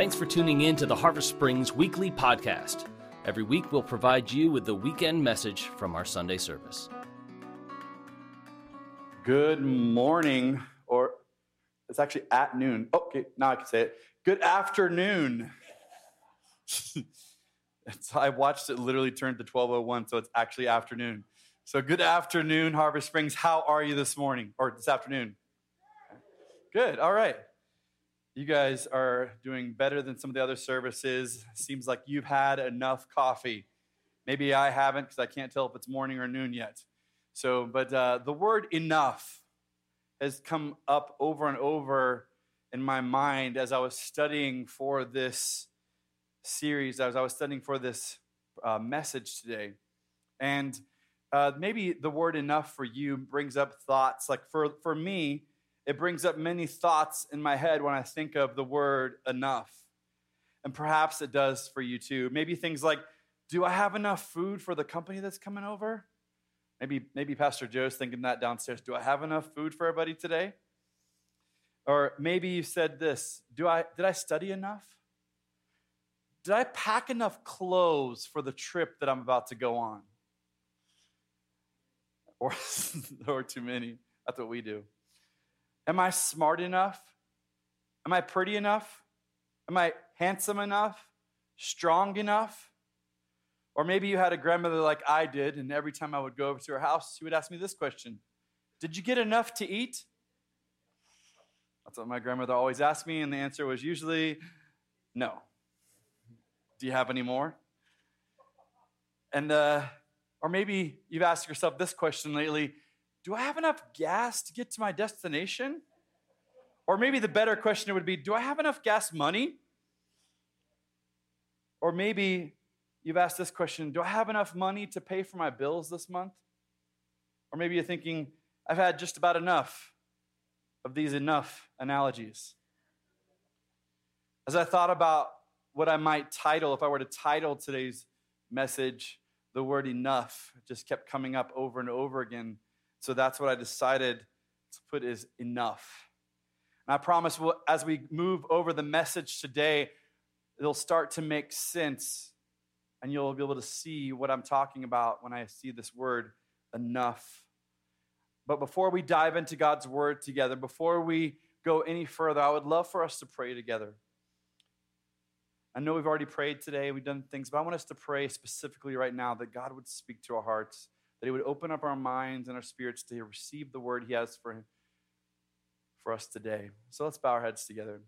Thanks for tuning in to the Harvest Springs Weekly Podcast. Every week, we'll provide you with the weekend message from our Sunday service. Good morning, or it's actually at noon. Oh, okay, now I can say it. Good afternoon. I watched it literally turn to 1201, so it's actually afternoon. So, good afternoon, Harvest Springs. How are you this morning or this afternoon? Good, all right. You guys are doing better than some of the other services. Seems like you've had enough coffee. Maybe I haven't because I can't tell if it's morning or noon yet. So, but uh, the word enough has come up over and over in my mind as I was studying for this series, as I was studying for this uh, message today. And uh, maybe the word enough for you brings up thoughts. Like for, for me, it brings up many thoughts in my head when I think of the word enough. And perhaps it does for you too. Maybe things like, do I have enough food for the company that's coming over? Maybe, maybe Pastor Joe's thinking that downstairs. Do I have enough food for everybody today? Or maybe you said this Do I did I study enough? Did I pack enough clothes for the trip that I'm about to go on? Or, or too many. That's what we do. Am I smart enough? Am I pretty enough? Am I handsome enough? Strong enough? Or maybe you had a grandmother like I did, and every time I would go over to her house, she would ask me this question Did you get enough to eat? That's what my grandmother always asked me, and the answer was usually no. Do you have any more? And, uh, or maybe you've asked yourself this question lately Do I have enough gas to get to my destination? Or maybe the better question would be Do I have enough gas money? Or maybe you've asked this question Do I have enough money to pay for my bills this month? Or maybe you're thinking, I've had just about enough of these enough analogies. As I thought about what I might title, if I were to title today's message, the word enough just kept coming up over and over again. So that's what I decided to put is enough. And I promise we'll, as we move over the message today, it'll start to make sense and you'll be able to see what I'm talking about when I see this word enough. But before we dive into God's word together, before we go any further, I would love for us to pray together. I know we've already prayed today, we've done things, but I want us to pray specifically right now that God would speak to our hearts, that He would open up our minds and our spirits to receive the word He has for, for us today. So let's bow our heads together.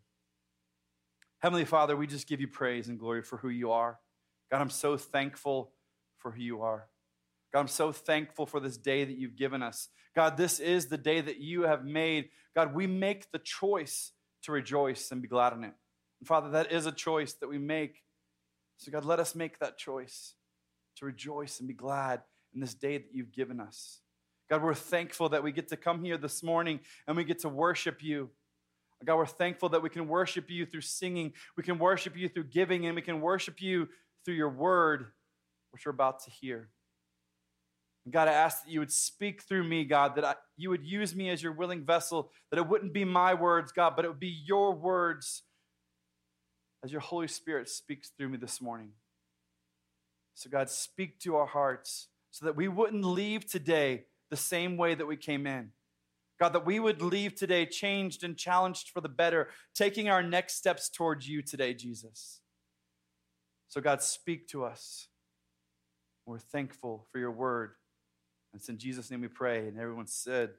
Heavenly Father, we just give you praise and glory for who you are. God, I'm so thankful for who you are. God, I'm so thankful for this day that you've given us. God, this is the day that you have made. God, we make the choice to rejoice and be glad in it. And Father, that is a choice that we make. So, God, let us make that choice to rejoice and be glad in this day that you've given us. God, we're thankful that we get to come here this morning and we get to worship you. God, we're thankful that we can worship you through singing, we can worship you through giving, and we can worship you through your word, which we're about to hear. And God, I ask that you would speak through me, God, that I, you would use me as your willing vessel, that it wouldn't be my words, God, but it would be your words as your Holy Spirit speaks through me this morning. So, God, speak to our hearts so that we wouldn't leave today the same way that we came in. God, that we would leave today changed and challenged for the better, taking our next steps towards you today, Jesus. So, God, speak to us. We're thankful for your word. And it's in Jesus' name we pray. And everyone said,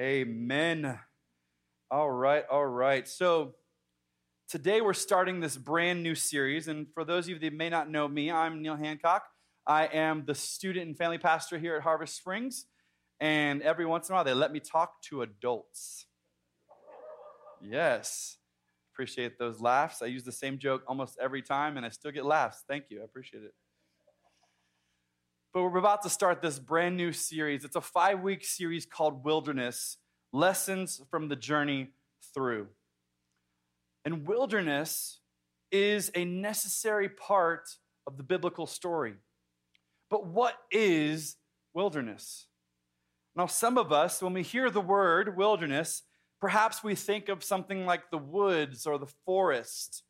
Amen. All right, all right. So, today we're starting this brand new series. And for those of you that may not know me, I'm Neil Hancock. I am the student and family pastor here at Harvest Springs. And every once in a while, they let me talk to adults. Yes. Appreciate those laughs. I use the same joke almost every time, and I still get laughs. Thank you. I appreciate it. But we're about to start this brand new series. It's a five week series called Wilderness Lessons from the Journey Through. And wilderness is a necessary part of the biblical story. But what is wilderness? Now, some of us, when we hear the word wilderness, perhaps we think of something like the woods or the forest.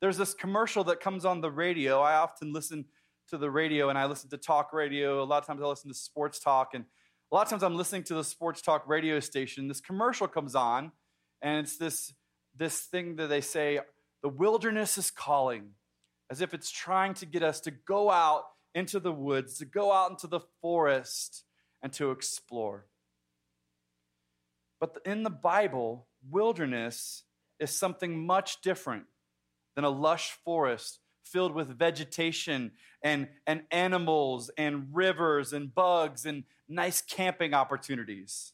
There's this commercial that comes on the radio. I often listen to the radio and I listen to talk radio. A lot of times I listen to sports talk. And a lot of times I'm listening to the sports talk radio station. This commercial comes on and it's this, this thing that they say, the wilderness is calling, as if it's trying to get us to go out into the woods, to go out into the forest, and to explore. But in the Bible, wilderness is something much different than a lush forest filled with vegetation and, and animals and rivers and bugs and nice camping opportunities.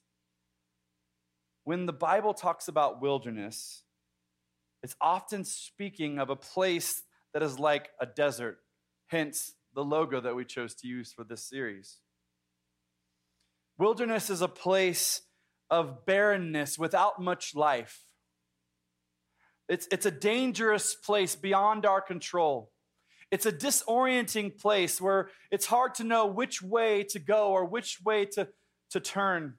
When the Bible talks about wilderness, it's often speaking of a place that is like a desert, hence the logo that we chose to use for this series. Wilderness is a place of barrenness without much life. It's, it's a dangerous place beyond our control. It's a disorienting place where it's hard to know which way to go or which way to, to turn.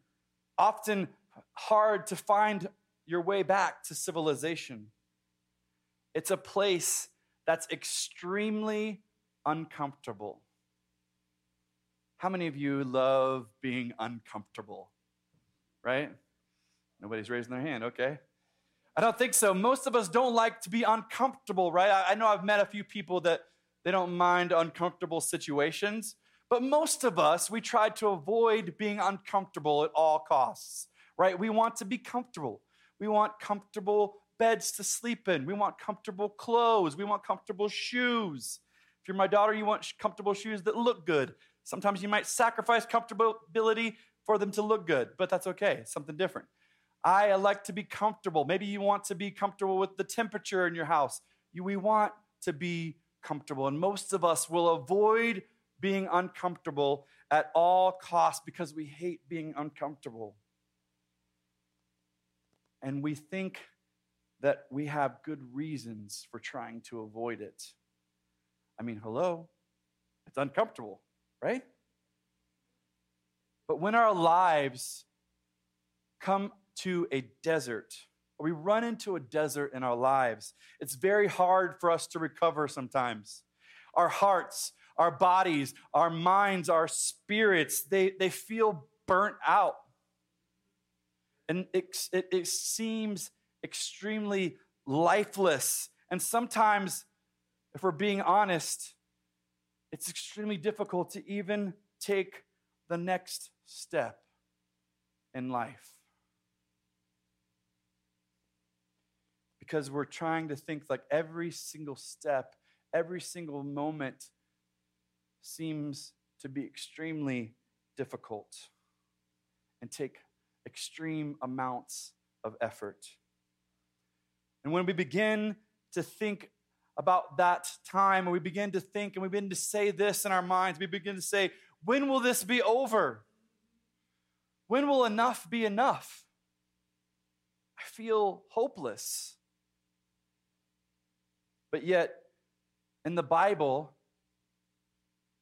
Often hard to find your way back to civilization. It's a place that's extremely uncomfortable. How many of you love being uncomfortable? Right? Nobody's raising their hand, okay. I don't think so. Most of us don't like to be uncomfortable, right? I, know I've met a few people that they don't mind uncomfortable situations, but most of us, we try to avoid being uncomfortable at all costs, right? We want to be comfortable. We want comfortable beds to sleep in. We want comfortable clothes. We want comfortable shoes. If you're my daughter, you want comfortable shoes that look good. Sometimes you might sacrifice comfortability for them to look good, but that's okay. Something different. I like to be comfortable. Maybe you want to be comfortable with the temperature in your house. We want to be comfortable. And most of us will avoid being uncomfortable at all costs because we hate being uncomfortable. And we think that we have good reasons for trying to avoid it. I mean, hello, it's uncomfortable, right? But when our lives come to a desert, or we run into a desert in our lives, it's very hard for us to recover sometimes. Our hearts, our bodies, our minds, our spirits, they, they feel burnt out. And it, it, it seems extremely lifeless. And sometimes, if we're being honest, it's extremely difficult to even take the next step in life. Because we're trying to think like every single step, every single moment seems to be extremely difficult and take extreme amounts of effort. And when we begin to think about that time, and we begin to think and we begin to say this in our minds, we begin to say, When will this be over? When will enough be enough? I feel hopeless. But yet, in the Bible,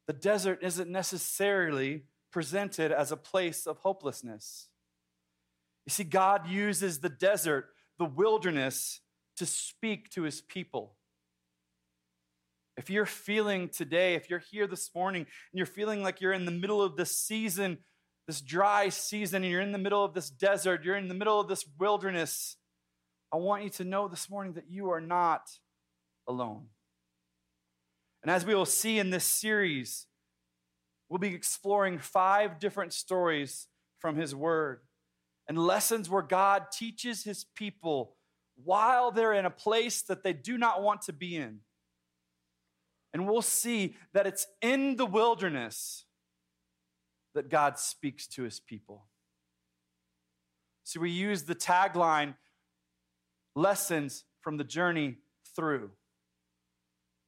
the desert isn't necessarily presented as a place of hopelessness. You see, God uses the desert, the wilderness, to speak to his people. If you're feeling today, if you're here this morning and you're feeling like you're in the middle of this season, this dry season, and you're in the middle of this desert, you're in the middle of this wilderness, I want you to know this morning that you are not alone. And as we will see in this series, we'll be exploring five different stories from His Word and lessons where God teaches His people while they're in a place that they do not want to be in. And we'll see that it's in the wilderness that God speaks to his people. So we use the tagline lessons from the journey through.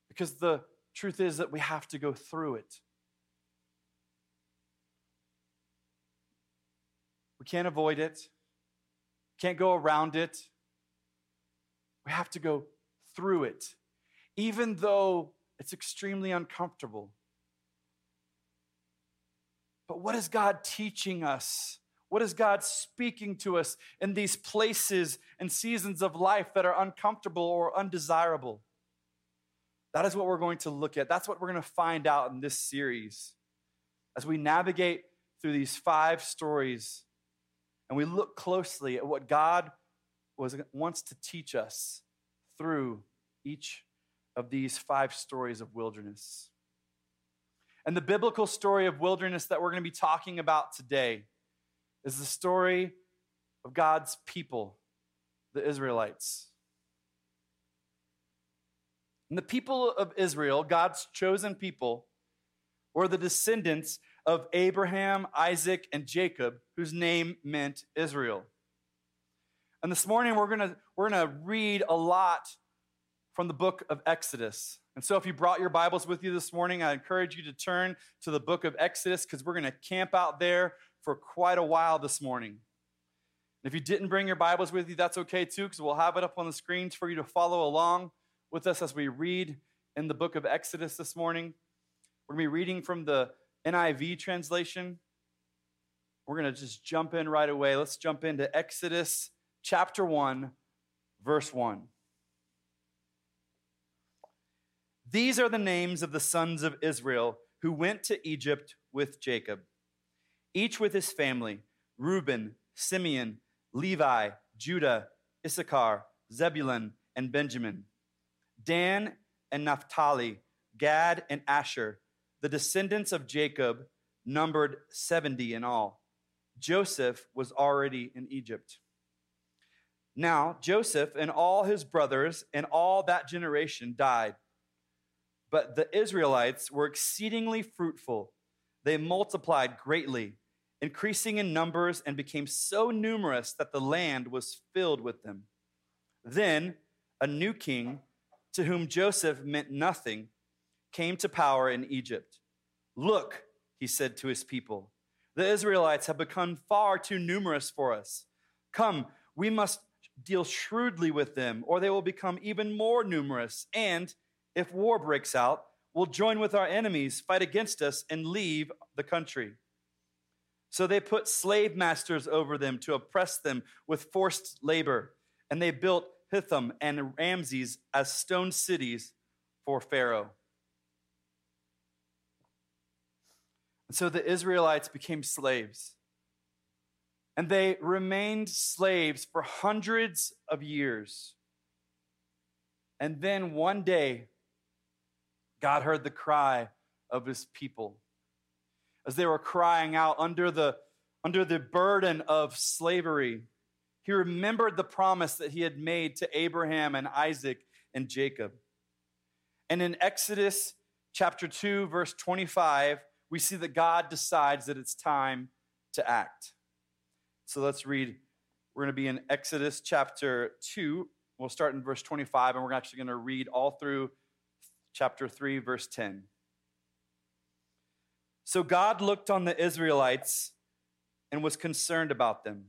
Because the truth is that we have to go through it. We can't avoid it, can't go around it. We have to go through it, even though it's extremely uncomfortable. But what is God teaching us? What is God speaking to us in these places and seasons of life that are uncomfortable or undesirable? That is what we're going to look at. That's what we're going to find out in this series as we navigate through these five stories and we look closely at what God was, wants to teach us through each of these five stories of wilderness. And the biblical story of wilderness that we're going to be talking about today is the story of God's people, the Israelites. And the people of Israel, God's chosen people, were the descendants of Abraham, Isaac, and Jacob, whose name meant Israel. And this morning we're gonna, we're gonna read a lot from the book of Exodus. And so if you brought your Bibles with you this morning, I encourage you to turn to the book of Exodus because we're gonna camp out there for quite a while this morning. And If you didn't bring your Bibles with you, that's okay too, because we'll have it up on the screens for you to follow along with us as we read in the book of Exodus this morning. We're going to be reading from the NIV translation. We're going to just jump in right away. Let's jump into Exodus chapter 1, verse 1. These are the names of the sons of Israel who went to Egypt with Jacob, each with his family Reuben, Simeon, Levi, Judah, Issachar, Zebulun, and Benjamin, Dan and Naphtali, Gad and Asher the descendants of Jacob numbered 70 in all. Joseph was already in Egypt. Now, Joseph and all his brothers and all that generation died. But the Israelites were exceedingly fruitful. They multiplied greatly, increasing in numbers, and became so numerous that the land was filled with them. Then a new king, to whom Joseph meant nothing, came to power in Egypt. Look, he said to his people, the Israelites have become far too numerous for us. Come, we must deal shrewdly with them, or they will become even more numerous. And if war breaks out, we'll join with our enemies, fight against us, and leave the country. So they put slave masters over them to oppress them with forced labor, and they built Pithom and Ramses as stone cities for Pharaoh. And so the Israelites became slaves. And they remained slaves for hundreds of years. And then one day, God heard the cry of his people as they were crying out under the, under the burden of slavery. He remembered the promise that he had made to Abraham and Isaac and Jacob. And in Exodus chapter 2, verse 25, we see that God decides that it's time to act. So let's read. We're going to be in Exodus chapter 2. We'll start in verse 25, and we're actually going to read all through chapter 3, verse 10. So God looked on the Israelites and was concerned about them.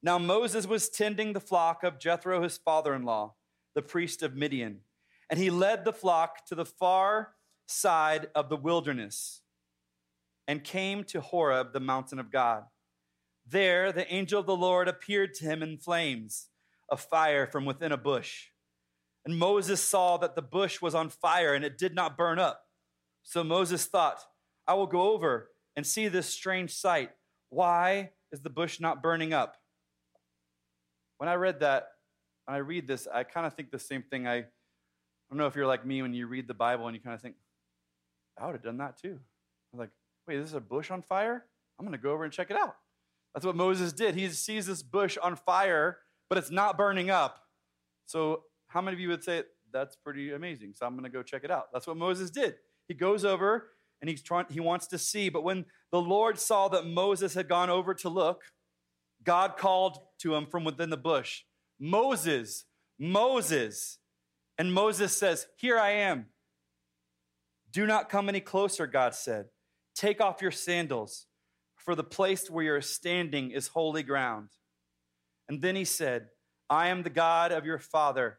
Now Moses was tending the flock of Jethro, his father in law, the priest of Midian, and he led the flock to the far side of the wilderness and came to Horeb, the mountain of God. There, the angel of the Lord appeared to him in flames of fire from within a bush. And Moses saw that the bush was on fire and it did not burn up. So Moses thought, I will go over and see this strange sight. Why is the bush not burning up? When I read that, when I read this, I kind of think the same thing. I, I don't know if you're like me when you read the Bible and you kind of think, I would have done that too. I'm like, wait, this is a bush on fire? I'm going to go over and check it out. That's what Moses did. He sees this bush on fire, but it's not burning up. So, how many of you would say that's pretty amazing? So, I'm going to go check it out. That's what Moses did. He goes over and he's trying, he wants to see. But when the Lord saw that Moses had gone over to look, God called to him from within the bush, Moses, Moses. And Moses says, Here I am. Do not come any closer, God said. Take off your sandals, for the place where you're standing is holy ground. And then he said, I am the God of your father,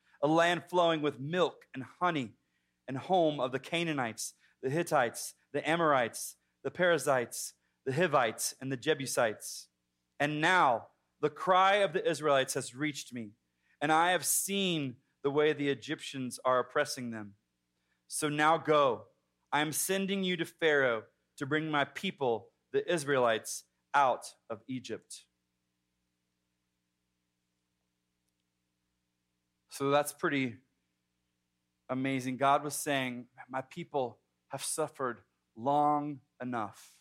a land flowing with milk and honey, and home of the Canaanites, the Hittites, the Amorites, the Perizzites, the Hivites, and the Jebusites. And now the cry of the Israelites has reached me, and I have seen the way the Egyptians are oppressing them. So now go. I am sending you to Pharaoh to bring my people, the Israelites, out of Egypt. So that's pretty amazing. God was saying, My people have suffered long enough.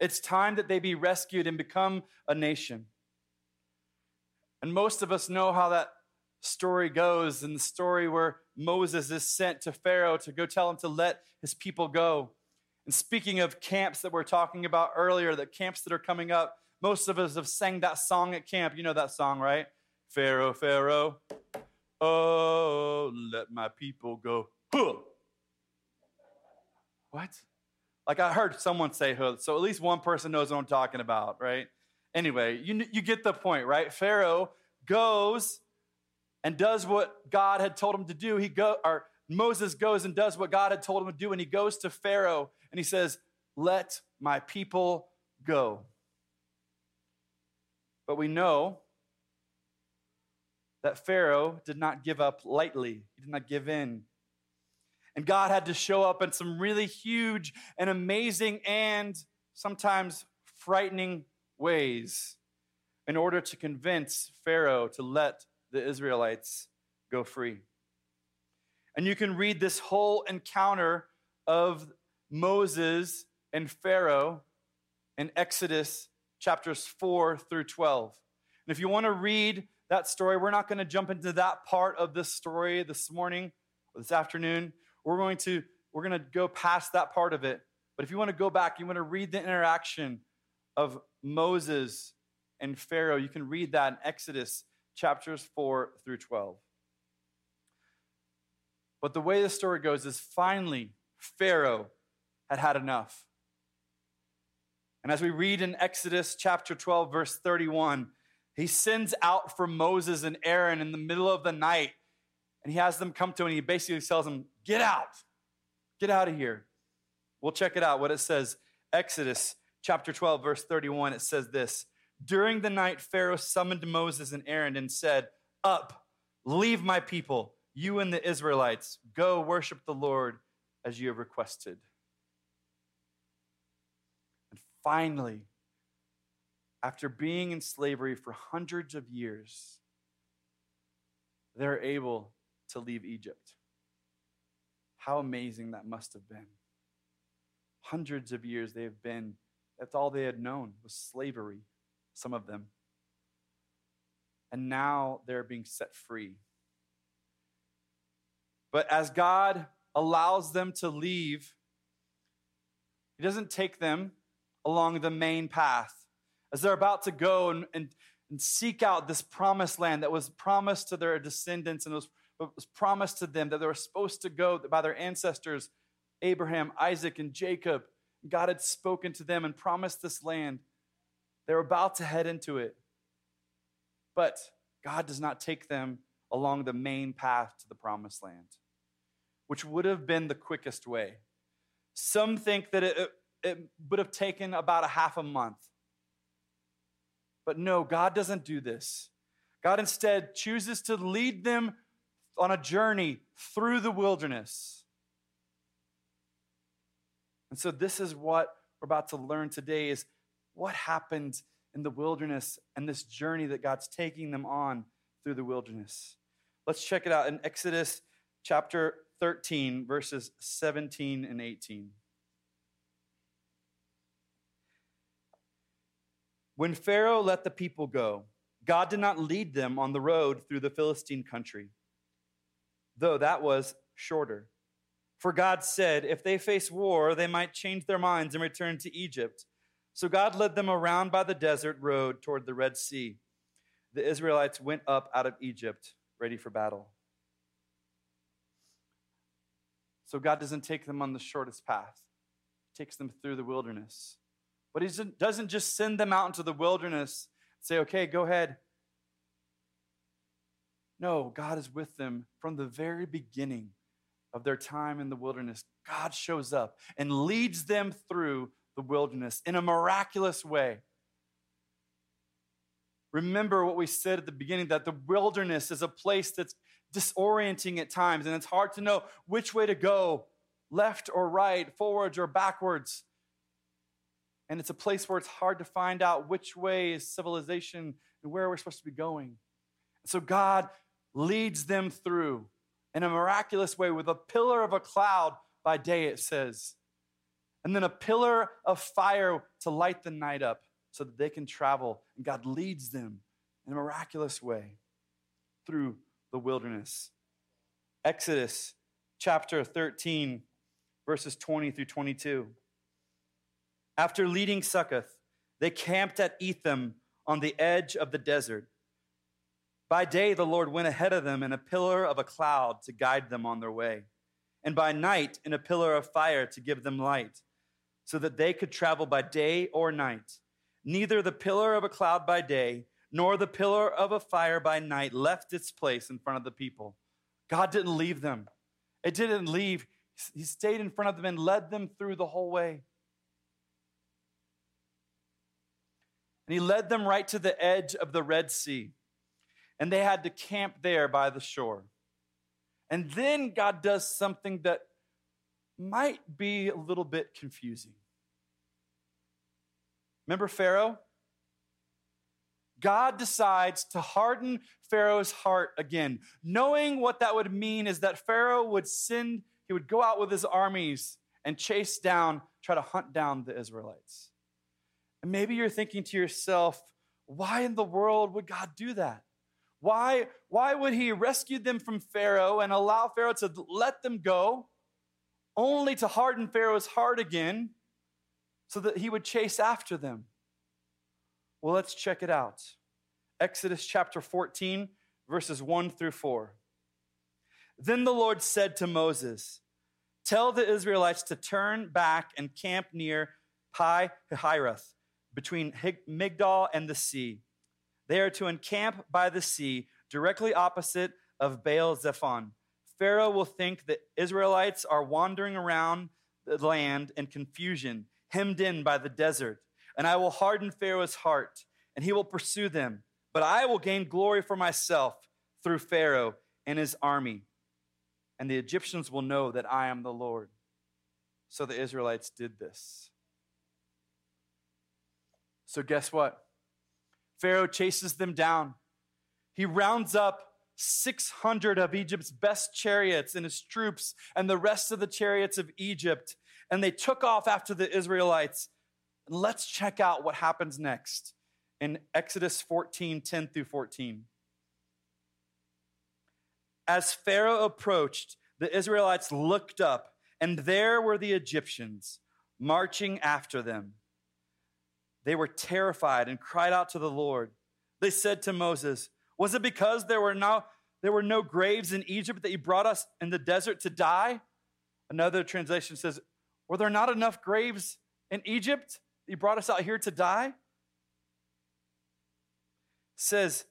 It's time that they be rescued and become a nation. And most of us know how that story goes in the story where Moses is sent to Pharaoh to go tell him to let his people go. And speaking of camps that we're talking about earlier, the camps that are coming up, most of us have sang that song at camp. You know that song, right? Pharaoh, Pharaoh, oh, let my people go. Huh. What? Like I heard someone say huh, so at least one person knows what I'm talking about, right? Anyway, you, you get the point, right? Pharaoh goes and does what God had told him to do. He go or Moses goes and does what God had told him to do, and he goes to Pharaoh and he says, Let my people go. But we know that Pharaoh did not give up lightly, he did not give in. And God had to show up in some really huge and amazing and sometimes frightening ways in order to convince Pharaoh to let the Israelites go free. And you can read this whole encounter of Moses and Pharaoh in Exodus chapters 4 through 12. And if you want to read that story, we're not going to jump into that part of this story this morning or this afternoon. We're going to we're going to go past that part of it. But if you want to go back, you want to read the interaction of Moses and Pharaoh, you can read that in Exodus chapters 4 through 12. But the way the story goes is finally, Pharaoh had had enough. And as we read in Exodus chapter 12, verse 31, he sends out for Moses and Aaron in the middle of the night, and he has them come to him, and he basically tells them, Get out, get out of here. We'll check it out what it says. Exodus chapter 12, verse 31, it says this during the night, Pharaoh summoned Moses and Aaron and said, Up, leave my people, you and the Israelites. Go worship the Lord as you have requested. And finally, after being in slavery for hundreds of years, they're able to leave Egypt. How amazing that must have been. Hundreds of years they have been, that's all they had known was slavery some of them. And now they're being set free. But as God allows them to leave, He doesn't take them along the main path. As they're about to go and, and, and seek out this promised land that was promised to their descendants and was, was promised to them that they were supposed to go by their ancestors, Abraham, Isaac, and Jacob. God had spoken to them and promised this land. They're about to head into it. But God does not take them along the main path to the promised land, which would have been the quickest way. Some think that it, it would have taken about a half a month. But no, God doesn't do this. God instead chooses to lead them on a journey through the wilderness. And so this is what we're about to learn today is what happened in the wilderness and this journey that God's taking them on through the wilderness. Let's check it out in Exodus chapter 13, verses 17 and 18. When Pharaoh let the people go, God did not lead them on the road through the Philistine country, though that was shorter. For God said, if they face war, they might change their minds and return to Egypt. So God led them around by the desert road toward the Red Sea. The Israelites went up out of Egypt, ready for battle. So God doesn't take them on the shortest path, He takes them through the wilderness. But He doesn't just send them out into the wilderness and say, okay, go ahead. No, God is with them from the very beginning of their time in the wilderness. God shows up and leads them through the wilderness in a miraculous way. Remember what we said at the beginning that the wilderness is a place that's disorienting at times, and it's hard to know which way to go left or right, forwards or backwards. And it's a place where it's hard to find out which way is civilization and where we're supposed to be going. So God leads them through in a miraculous way with a pillar of a cloud by day, it says, and then a pillar of fire to light the night up so that they can travel. And God leads them in a miraculous way through the wilderness. Exodus chapter 13, verses 20 through 22. After leading Succoth, they camped at Etham on the edge of the desert. By day, the Lord went ahead of them in a pillar of a cloud to guide them on their way, and by night, in a pillar of fire to give them light, so that they could travel by day or night. Neither the pillar of a cloud by day, nor the pillar of a fire by night left its place in front of the people. God didn't leave them, it didn't leave. He stayed in front of them and led them through the whole way. And he led them right to the edge of the Red Sea and they had to camp there by the shore. And then God does something that might be a little bit confusing. Remember Pharaoh? God decides to harden Pharaoh's heart again, knowing what that would mean is that Pharaoh would send, he would go out with his armies and chase down, try to hunt down the Israelites. And maybe you're thinking to yourself, why in the world would God do that? Why, why would he rescue them from Pharaoh and allow Pharaoh to let them go, only to harden Pharaoh's heart again so that he would chase after them? Well, let's check it out. Exodus chapter 14, verses 1 through 4. Then the Lord said to Moses, Tell the Israelites to turn back and camp near Pi Hahiroth, between Migdol and the sea. They are to encamp by the sea, directly opposite of Baal Zephon. Pharaoh will think that Israelites are wandering around the land in confusion, hemmed in by the desert. And I will harden Pharaoh's heart, and he will pursue them. But I will gain glory for myself through Pharaoh and his army. And the Egyptians will know that I am the Lord. So the Israelites did this. So, guess what? Pharaoh chases them down. He rounds up 600 of Egypt's best chariots and his troops and the rest of the chariots of Egypt, and they took off after the Israelites. Let's check out what happens next in Exodus 14 10 through 14. As Pharaoh approached, the Israelites looked up, and there were the Egyptians marching after them. They were terrified and cried out to the Lord. They said to Moses, Was it because there were, no, there were no graves in Egypt that you brought us in the desert to die? Another translation says, Were there not enough graves in Egypt that you brought us out here to die? Says,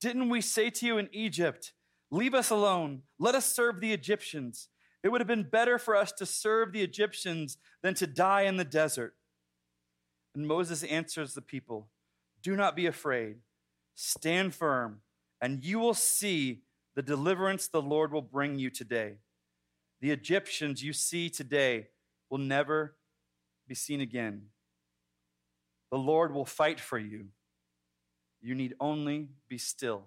Didn't we say to you in Egypt, Leave us alone, let us serve the Egyptians? It would have been better for us to serve the Egyptians than to die in the desert. And Moses answers the people Do not be afraid, stand firm, and you will see the deliverance the Lord will bring you today. The Egyptians you see today will never be seen again. The Lord will fight for you. You need only be still.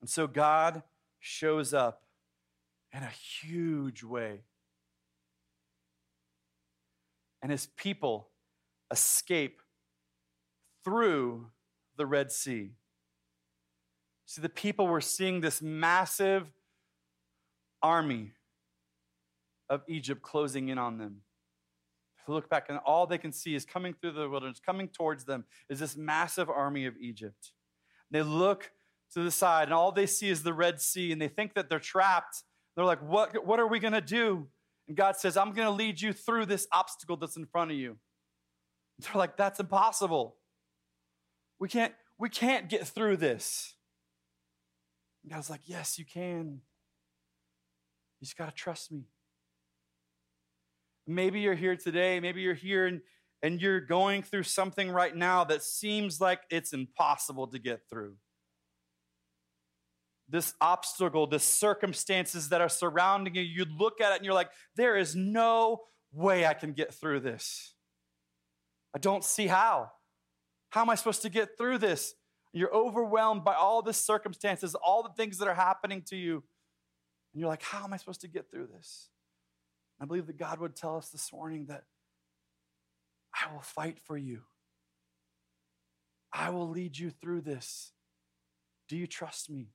And so God shows up in a huge way and his people escape through the Red Sea. See, the people were seeing this massive army of Egypt closing in on them. They look back, and all they can see is coming through the wilderness, coming towards them, is this massive army of Egypt. They look to the side, and all they see is the Red Sea, and they think that they're trapped. They're like, What, what are we going to do? And God says, I'm going to lead you through this obstacle that's in front of you. They're like, That's impossible. We can't, we can't get through this. And God's like, Yes, you can. You just got to trust me. Maybe you're here today. Maybe you're here and, and you're going through something right now that seems like it's impossible to get through. This obstacle, the circumstances that are surrounding you, you look at it and you're like, there is no way I can get through this. I don't see how. How am I supposed to get through this? You're overwhelmed by all the circumstances, all the things that are happening to you. And you're like, how am I supposed to get through this? I believe that God would tell us this morning that I will fight for you. I will lead you through this. Do you trust me?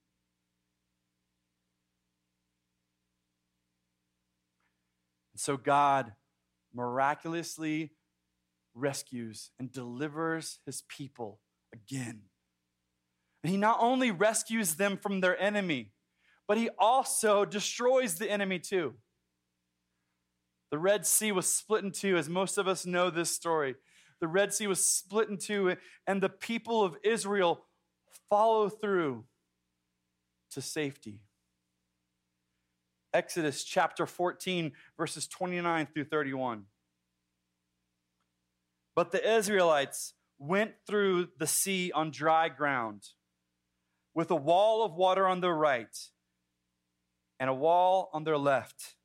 So God miraculously rescues and delivers his people again. And he not only rescues them from their enemy, but he also destroys the enemy too. The Red Sea was split in two, as most of us know this story. The Red Sea was split in two, and the people of Israel follow through to safety. Exodus chapter 14, verses 29 through 31. But the Israelites went through the sea on dry ground, with a wall of water on their right and a wall on their left.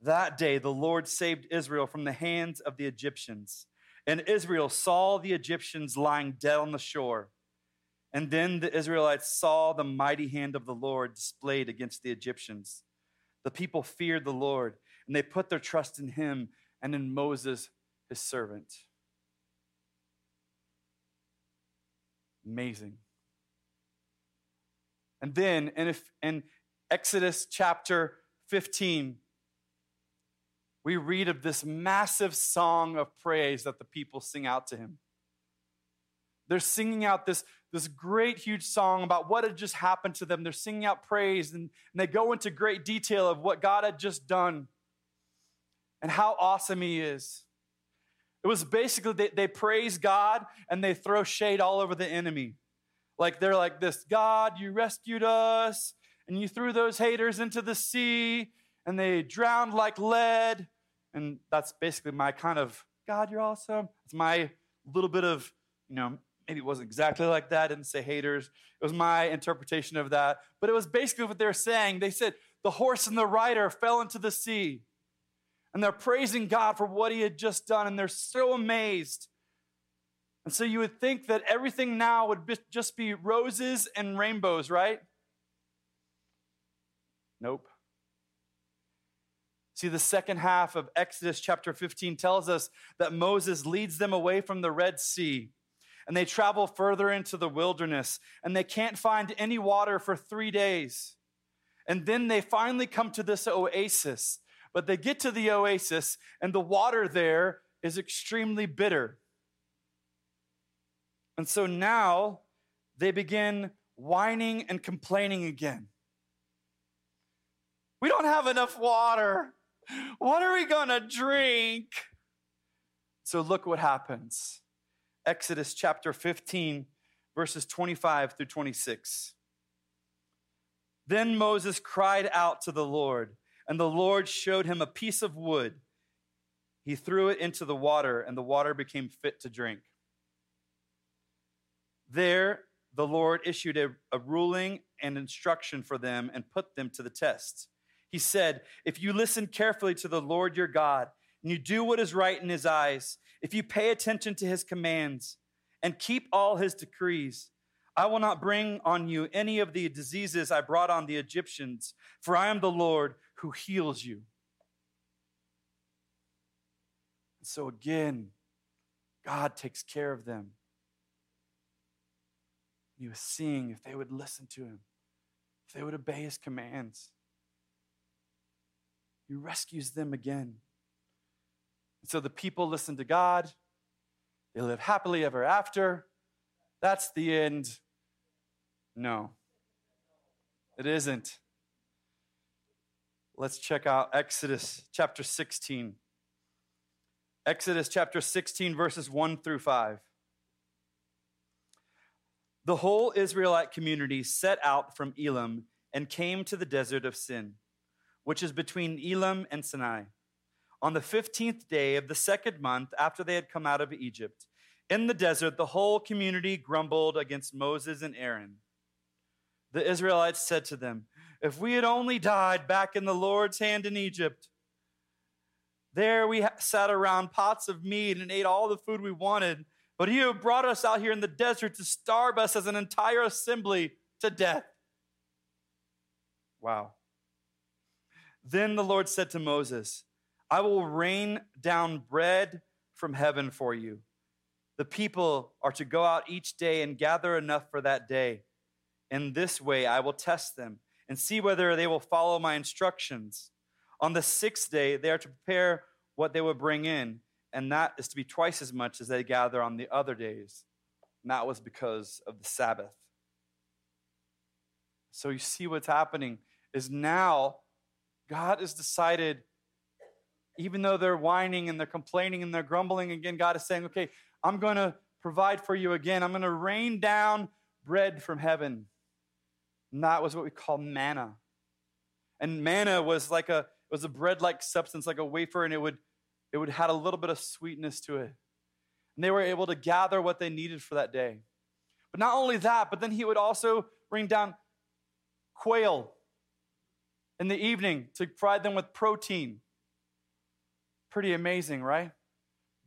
That day, the Lord saved Israel from the hands of the Egyptians. And Israel saw the Egyptians lying dead on the shore. And then the Israelites saw the mighty hand of the Lord displayed against the Egyptians. The people feared the Lord, and they put their trust in him and in Moses, his servant. Amazing. And then in, in Exodus chapter 15, we read of this massive song of praise that the people sing out to him. They're singing out this, this great, huge song about what had just happened to them. They're singing out praise and, and they go into great detail of what God had just done and how awesome He is. It was basically they, they praise God and they throw shade all over the enemy. Like they're like this God, you rescued us, and you threw those haters into the sea, and they drowned like lead. And that's basically my kind of God, you're awesome. It's my little bit of, you know, maybe it wasn't exactly like that. I didn't say haters. It was my interpretation of that. But it was basically what they're saying. They said the horse and the rider fell into the sea. And they're praising God for what he had just done. And they're so amazed. And so you would think that everything now would be, just be roses and rainbows, right? Nope. See, the second half of Exodus chapter 15 tells us that Moses leads them away from the Red Sea and they travel further into the wilderness and they can't find any water for three days. And then they finally come to this oasis. But they get to the oasis and the water there is extremely bitter. And so now they begin whining and complaining again. We don't have enough water. What are we going to drink? So look what happens. Exodus chapter 15, verses 25 through 26. Then Moses cried out to the Lord, and the Lord showed him a piece of wood. He threw it into the water, and the water became fit to drink. There, the Lord issued a, a ruling and instruction for them and put them to the test. He said, If you listen carefully to the Lord your God, and you do what is right in his eyes, if you pay attention to his commands and keep all his decrees, I will not bring on you any of the diseases I brought on the Egyptians, for I am the Lord who heals you. And So again, God takes care of them. He was seeing if they would listen to him, if they would obey his commands. He rescues them again. So the people listen to God. They live happily ever after. That's the end. No, it isn't. Let's check out Exodus chapter 16. Exodus chapter 16, verses 1 through 5. The whole Israelite community set out from Elim and came to the desert of Sin, which is between Elim and Sinai, on the 15th day of the second month after they had come out of Egypt. In the desert, the whole community grumbled against Moses and Aaron. The Israelites said to them, If we had only died back in the Lord's hand in Egypt, there we sat around pots of meat and ate all the food we wanted. But you have brought us out here in the desert to starve us as an entire assembly to death. Wow. Then the Lord said to Moses, I will rain down bread from heaven for you. The people are to go out each day and gather enough for that day. In this way, I will test them and see whether they will follow my instructions. On the sixth day, they are to prepare what they will bring in, and that is to be twice as much as they gather on the other days. And that was because of the Sabbath. So you see what's happening is now God has decided, even though they're whining and they're complaining and they're grumbling again, God is saying, okay, I'm going to provide for you again. I'm going to rain down bread from heaven. And that was what we call manna. And manna was like a it was a bread-like substance, like a wafer, and it would it would had a little bit of sweetness to it. And they were able to gather what they needed for that day. But not only that, but then he would also bring down quail in the evening to provide them with protein. Pretty amazing, right?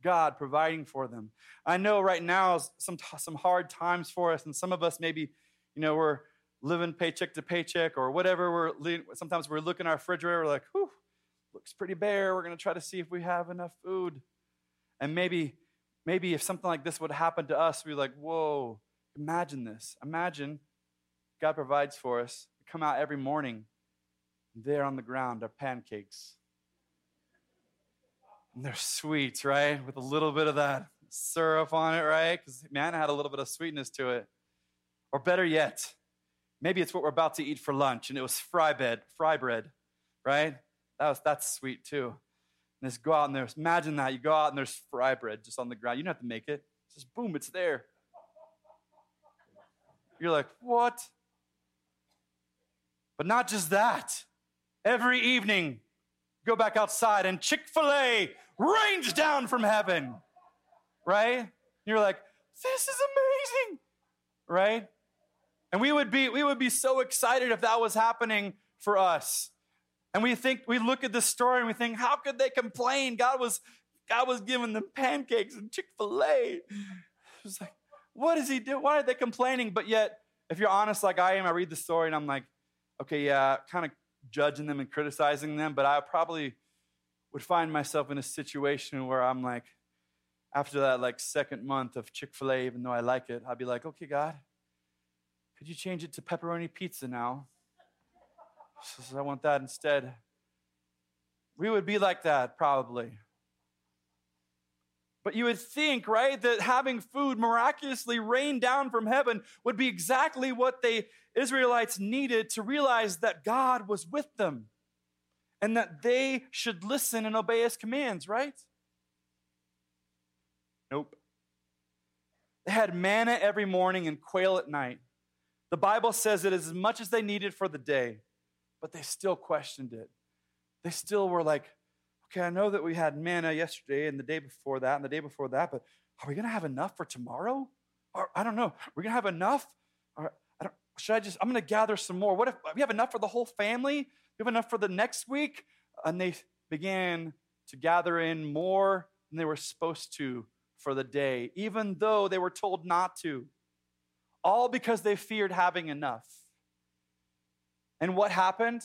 God providing for them. I know right now some some hard times for us, and some of us maybe, you know, we're living paycheck to paycheck or whatever. We're sometimes we're looking our refrigerator, we're like, whew, looks pretty bare. We're to try to see if we have enough food. And maybe, maybe if something like this would happen to us, we're like, whoa, imagine this. Imagine God provides for us. We come out every morning, there on the ground are pancakes. And they're sweet, right? With a little bit of that syrup on it, right? Because man had a little bit of sweetness to it. Or better yet, maybe it's what we're about to eat for lunch, and it was fry bread, fry bread, right? That was, that's sweet too. And just go out and there's, imagine that. You go out and there's fry bread just on the ground. You don't have to make it. It's just boom, it's there. You're like, what? But not just that. Every evening, go back outside and Chick fil A rains down from heaven, right? You're like, this is amazing, right? And we would be, we would be so excited if that was happening for us. And we think, we look at this story and we think, how could they complain? God was, God was giving them pancakes and Chick-fil-A. It's like, what does he do? Why are they complaining? But yet, if you're honest like I am, I read the story and I'm like, okay, yeah, kind of judging them and criticizing them, but I probably would find myself in a situation where I'm like, after that like second month of Chick-fil-A, even though I like it, I'd be like, okay, God, could you change it to pepperoni pizza now? I want that instead. We would be like that probably. But you would think, right, that having food miraculously rain down from heaven would be exactly what the Israelites needed to realize that God was with them and that they should listen and obey his commands, right? Nope. They had manna every morning and quail at night. The Bible says it as much as they needed for the day but they still questioned it. They still were like, okay, I know that we had manna yesterday and the day before that and the day before that, but are we going to have enough for tomorrow? Or I don't know. We're going to have enough? Or I don't, should I just, I'm going to gather some more. What if we have enough for the whole family? We have enough for the next week? And they began to gather in more than they were supposed to for the day, even though they were told not to. All because they feared having enough. And what happened?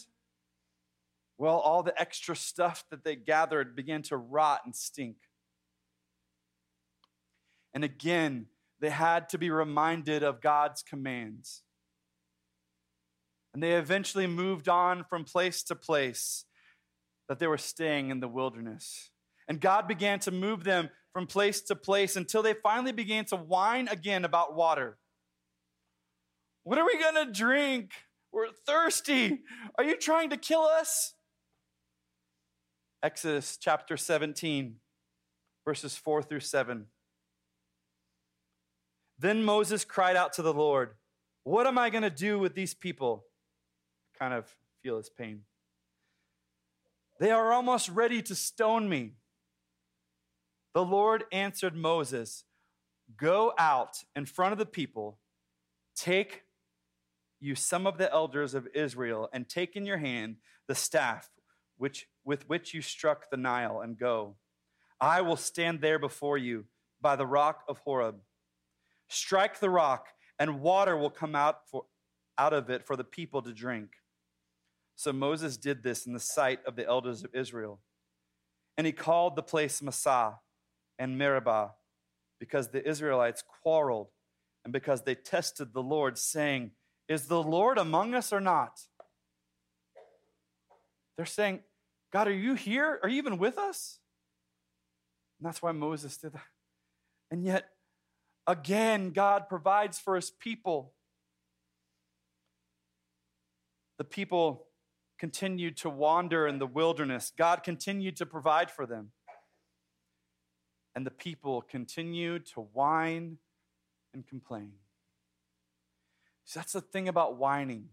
Well, all the extra stuff that they gathered began to rot and stink. And again, they had to be reminded of God's commands. And they eventually moved on from place to place that they were staying in the wilderness. And God began to move them from place to place until they finally began to whine again about water. What are we going to drink? We're thirsty. Are you trying to kill us? Exodus chapter 17, verses 4 through 7. Then Moses cried out to the Lord, What am I going to do with these people? Kind of feel his pain. They are almost ready to stone me. The Lord answered Moses, Go out in front of the people, take you some of the elders of Israel, and take in your hand the staff which, with which you struck the Nile, and go. I will stand there before you by the rock of Horeb. Strike the rock, and water will come out, for, out of it for the people to drink. So Moses did this in the sight of the elders of Israel. And he called the place Massah and Meribah because the Israelites quarreled and because they tested the Lord, saying, Is the Lord among us or not? They're saying, God, are you here? Are you even with us? And that's why Moses did that. And yet, again, God provides for his people. The people continued to wander in the wilderness. God continued to provide for them. And the people continued to whine and complain. So that's the thing about whining.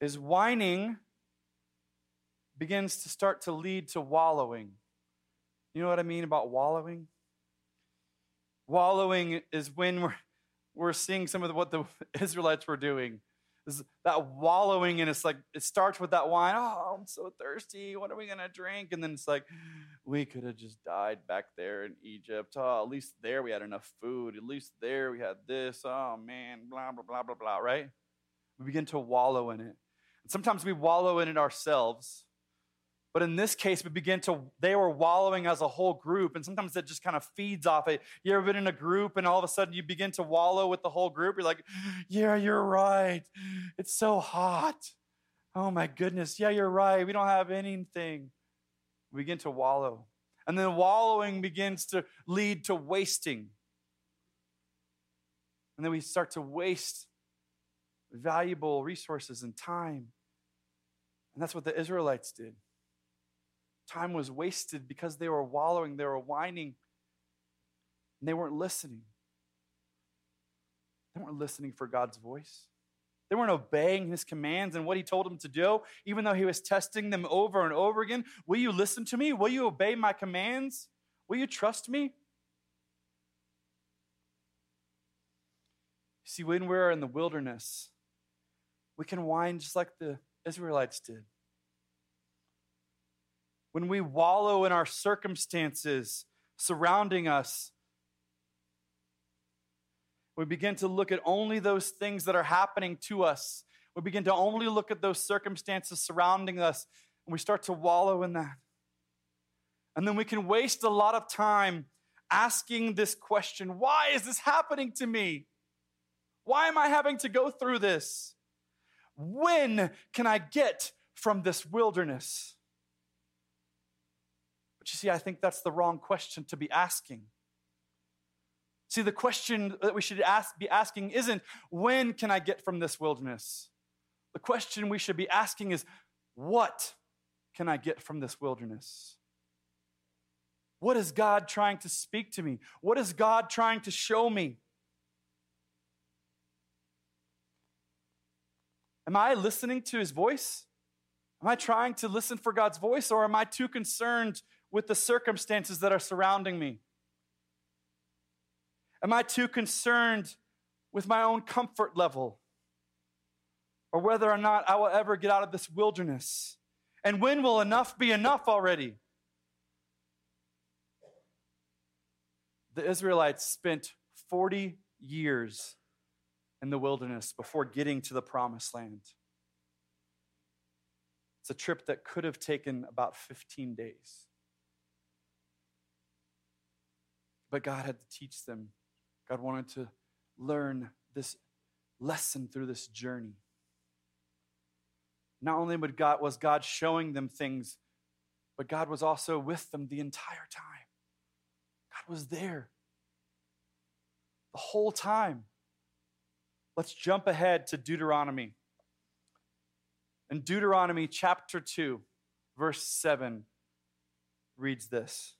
Is whining begins to start to lead to wallowing. You know what I mean about wallowing? Wallowing is when we're, we're seeing some of what the Israelites were doing. Is that wallowing and it's like it starts with that whine oh i'm so thirsty. What are we to drink? And then it's like we could have just died back there in egypt. Oh at least there we had enough food. At least there we had this. Oh man blah blah blah blah blah right? We begin to wallow in it. And sometimes we wallow in it ourselves but in this case, we begin to, they were wallowing as a whole group. And sometimes it just kind of feeds off it. You ever been in a group and all of a sudden you begin to wallow with the whole group? You're like, yeah, you're right. It's so hot. Oh my goodness. Yeah, you're right. We don't have anything. We begin to wallow. And then wallowing begins to lead to wasting. And then we start to waste valuable resources and time. And that's what the Israelites did. Time was wasted because they were wallowing, they were whining, and they weren't listening. They weren't listening for God's voice. They weren't obeying his commands and what he told them to do, even though he was testing them over and over again. Will you listen to me? Will you obey my commands? Will you trust me? See, when we're in the wilderness, we can whine just like the Israelites did when we wallow in our circumstances surrounding us, we begin to look at only those things that are happening to us. We begin to only look at those circumstances surrounding us, and we start to wallow in that. And then we can waste a lot of time asking this question Why is this happening to me? Why am I having to go through this? When can I get from this wilderness? But you see, I think that's the wrong question to be asking. See, the question that we should ask, be asking isn't, when can I get from this wilderness? The question we should be asking is, what can I get from this wilderness? What is God trying to speak to me? What is God trying to show me? Am I listening to his voice? Am I trying to listen for God's voice, or am I too concerned with the circumstances that are surrounding me? Am I too concerned with my own comfort level? Or whether or not I will ever get out of this wilderness? And when will enough be enough already? The Israelites spent 40 years in the wilderness before getting to the promised land. It's a trip that could have taken about 15 days. But God had to teach them. God wanted to learn this lesson through this journey. Not only would God, was God showing them things, but God was also with them the entire time. God was there the whole time. let's jump ahead to Deuteronomy. In Deuteronomy chapter 2, verse 7 reads this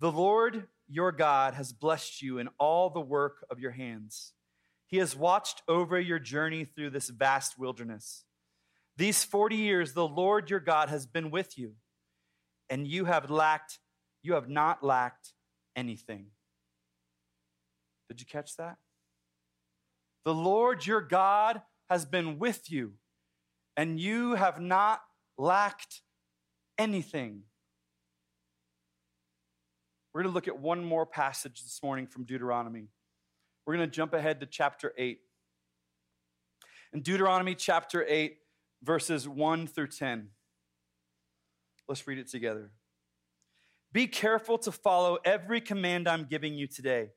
The Lord your God has blessed you in all the work of your hands. He has watched over your journey through this vast wilderness. These 40 years, the Lord your God has been with you, and you have lacked, you have not lacked anything. Did you catch that? The Lord your God has been with you, and you have not lacked anything. We're going to look at one more passage this morning from Deuteronomy. We're going to jump ahead to chapter 8. In Deuteronomy chapter 8, verses 1 through 10. Let's read it together. Be careful to follow every command I'm giving you today,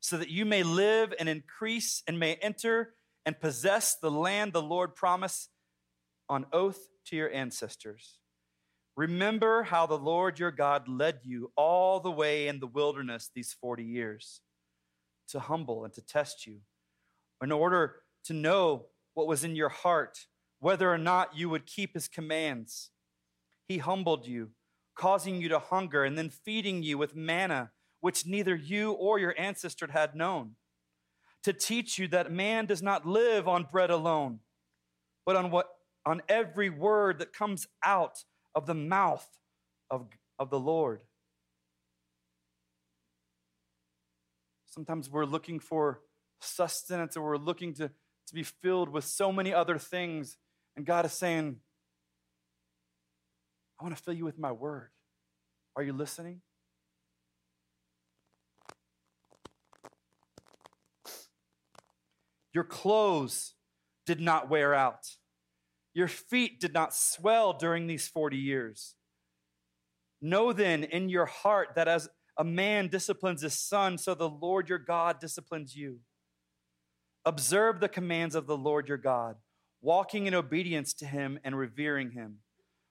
so that you may live and increase and may enter and possess the land the Lord promised on oath to your ancestors. Remember how the Lord your God led you all the way in the wilderness these 40 years to humble and to test you, in order to know what was in your heart, whether or not you would keep his commands. He humbled you, causing you to hunger, and then feeding you with manna, which neither you or your ancestor had known, to teach you that man does not live on bread alone, but on what on every word that comes out of the mouth of, of the Lord. Sometimes we're looking for sustenance or we're looking to, to be filled with so many other things. And God is saying, I want to fill you with my word. Are you listening? Your clothes did not wear out. Your feet did not swell during these 40 years. Know then in your heart that as a man disciplines his son, so the Lord your God disciplines you. Observe the commands of the Lord your God, walking in obedience to him and revering him.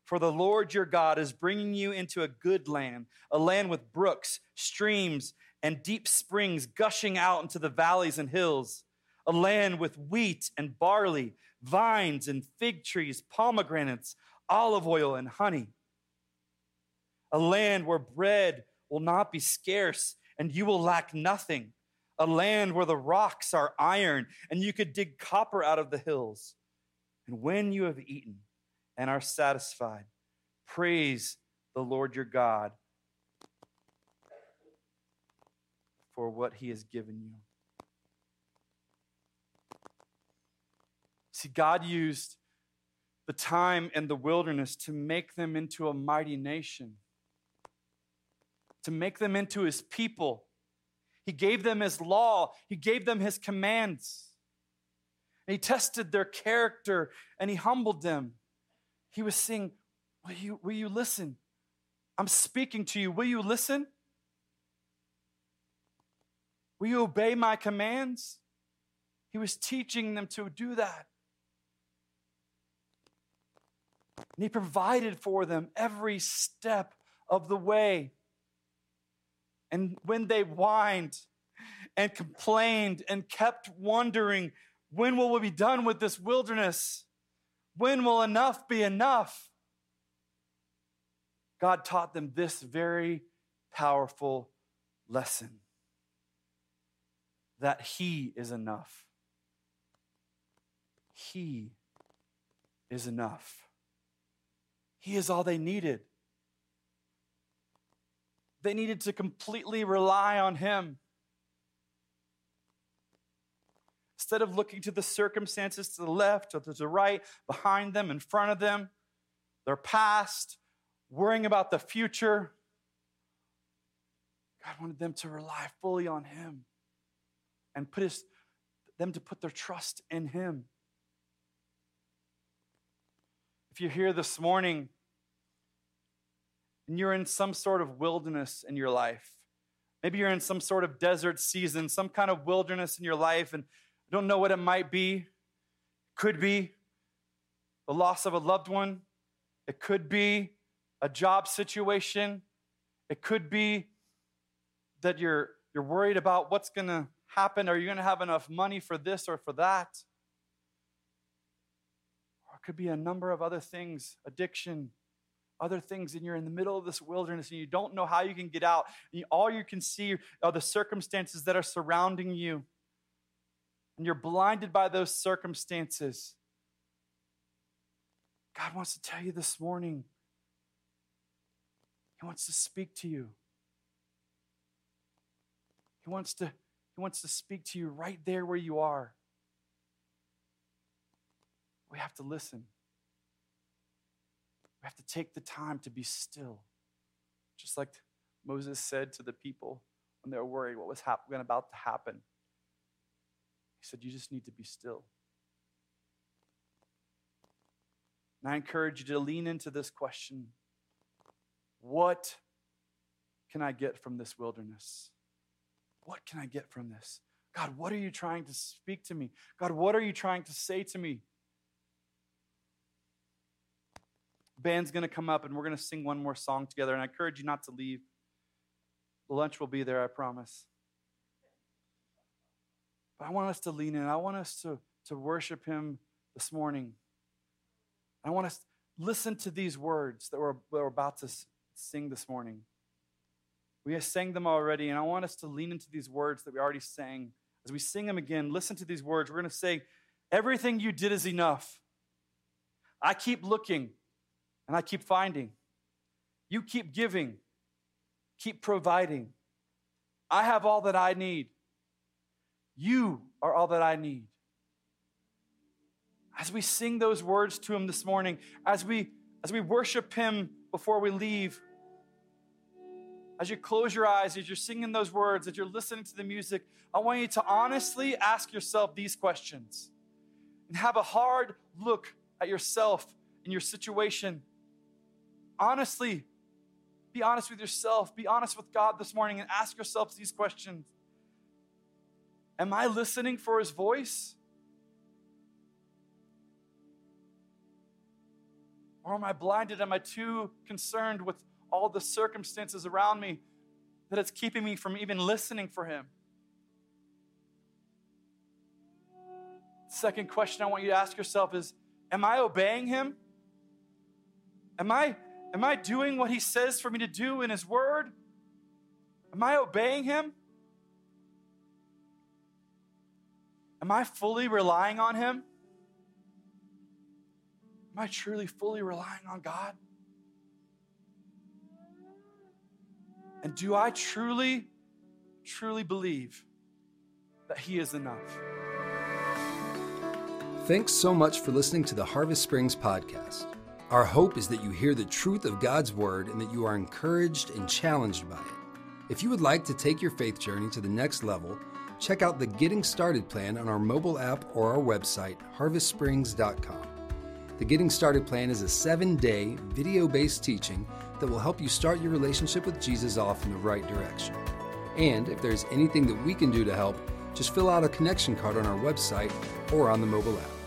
For the Lord your God is bringing you into a good land, a land with brooks, streams, and deep springs gushing out into the valleys and hills, a land with wheat and barley vines and fig trees, pomegranates, olive oil, and honey. A land where bread will not be scarce and you will lack nothing. A land where the rocks are iron and you could dig copper out of the hills. And when you have eaten and are satisfied, praise the Lord your God for what he has given you. See, God used the time in the wilderness to make them into a mighty nation, to make them into his people. He gave them his law, he gave them his commands. And he tested their character and he humbled them. He was saying, Will you, will you listen? I'm speaking to you. Will you listen? Will you obey my commands? He was teaching them to do that. And He provided for them every step of the way. And when they whined and complained and kept wondering, when will we be done with this wilderness? When will enough be enough? God taught them this very powerful lesson that He is enough. He is enough. He is all they needed. They needed to completely rely on Him. Instead of looking to the circumstances to the left or to the right, behind them, in front of them, their past, worrying about the future, God wanted them to rely fully on Him and put his, them to put their trust in Him. If you're here this morning and you're in some sort of wilderness in your life, maybe you're in some sort of desert season, some kind of wilderness in your life, and I don't know what it might be. Could be the loss of a loved one, it could be a job situation, it could be that you're, you're worried about what's going to happen? Are you going to have enough money for this or for that? Or it could be a number of other things addiction, other things, and you're in the middle of this wilderness and you don't know how you can get out. All you can see are the circumstances that are surrounding you. And you're blinded by those circumstances. God wants to tell you this morning, He wants to speak to you. He wants to, he wants to speak to you right there where you are. We have to listen. We have to take the time to be still. Just like Moses said to the people when they were worried what was hap- about to happen. He said, You just need to be still. And I encourage you to lean into this question What can I get from this wilderness? What can I get from this? God, what are you trying to speak to me? God, what are you trying to say to me? Band's going to come up and we're going to sing one more song together. And I encourage you not to leave. Lunch will be there, I promise. But I want us to lean in. I want us to, to worship Him this morning. I want us to listen to these words that we're, that we're about to sing this morning. We have sang them already, and I want us to lean into these words that we already sang. As we sing them again, listen to these words. We're going to say, Everything you did is enough. I keep looking and I keep finding. You keep giving, keep providing. I have all that I need. You are all that I need. As we sing those words to him this morning, as we as we worship him before we leave, as you close your eyes, as you're singing those words, as you're listening to the music, I want you to honestly ask yourself these questions and have a hard look at yourself and your situation. Honestly, be honest with yourself, be honest with God this morning, and ask yourselves these questions Am I listening for His voice? Or am I blinded? Am I too concerned with all the circumstances around me that it's keeping me from even listening for Him? Second question I want you to ask yourself is Am I obeying Him? Am I, am I doing what He says for me to do in His Word? Am I obeying Him? Am I fully relying on Him? Am I truly fully relying on God? And do I truly, truly believe that He is enough? Thanks so much for listening to the Harvest Springs podcast. Our hope is that you hear the truth of God's Word and that you are encouraged and challenged by it. If you would like to take your faith journey to the next level, check out the Getting Started plan on our mobile app or our website, harvestsprings.com. The Getting Started plan is a seven day, video based teaching that will help you start your relationship with Jesus off in the right direction. And if there's anything that we can do to help, just fill out a connection card on our website or on the mobile app.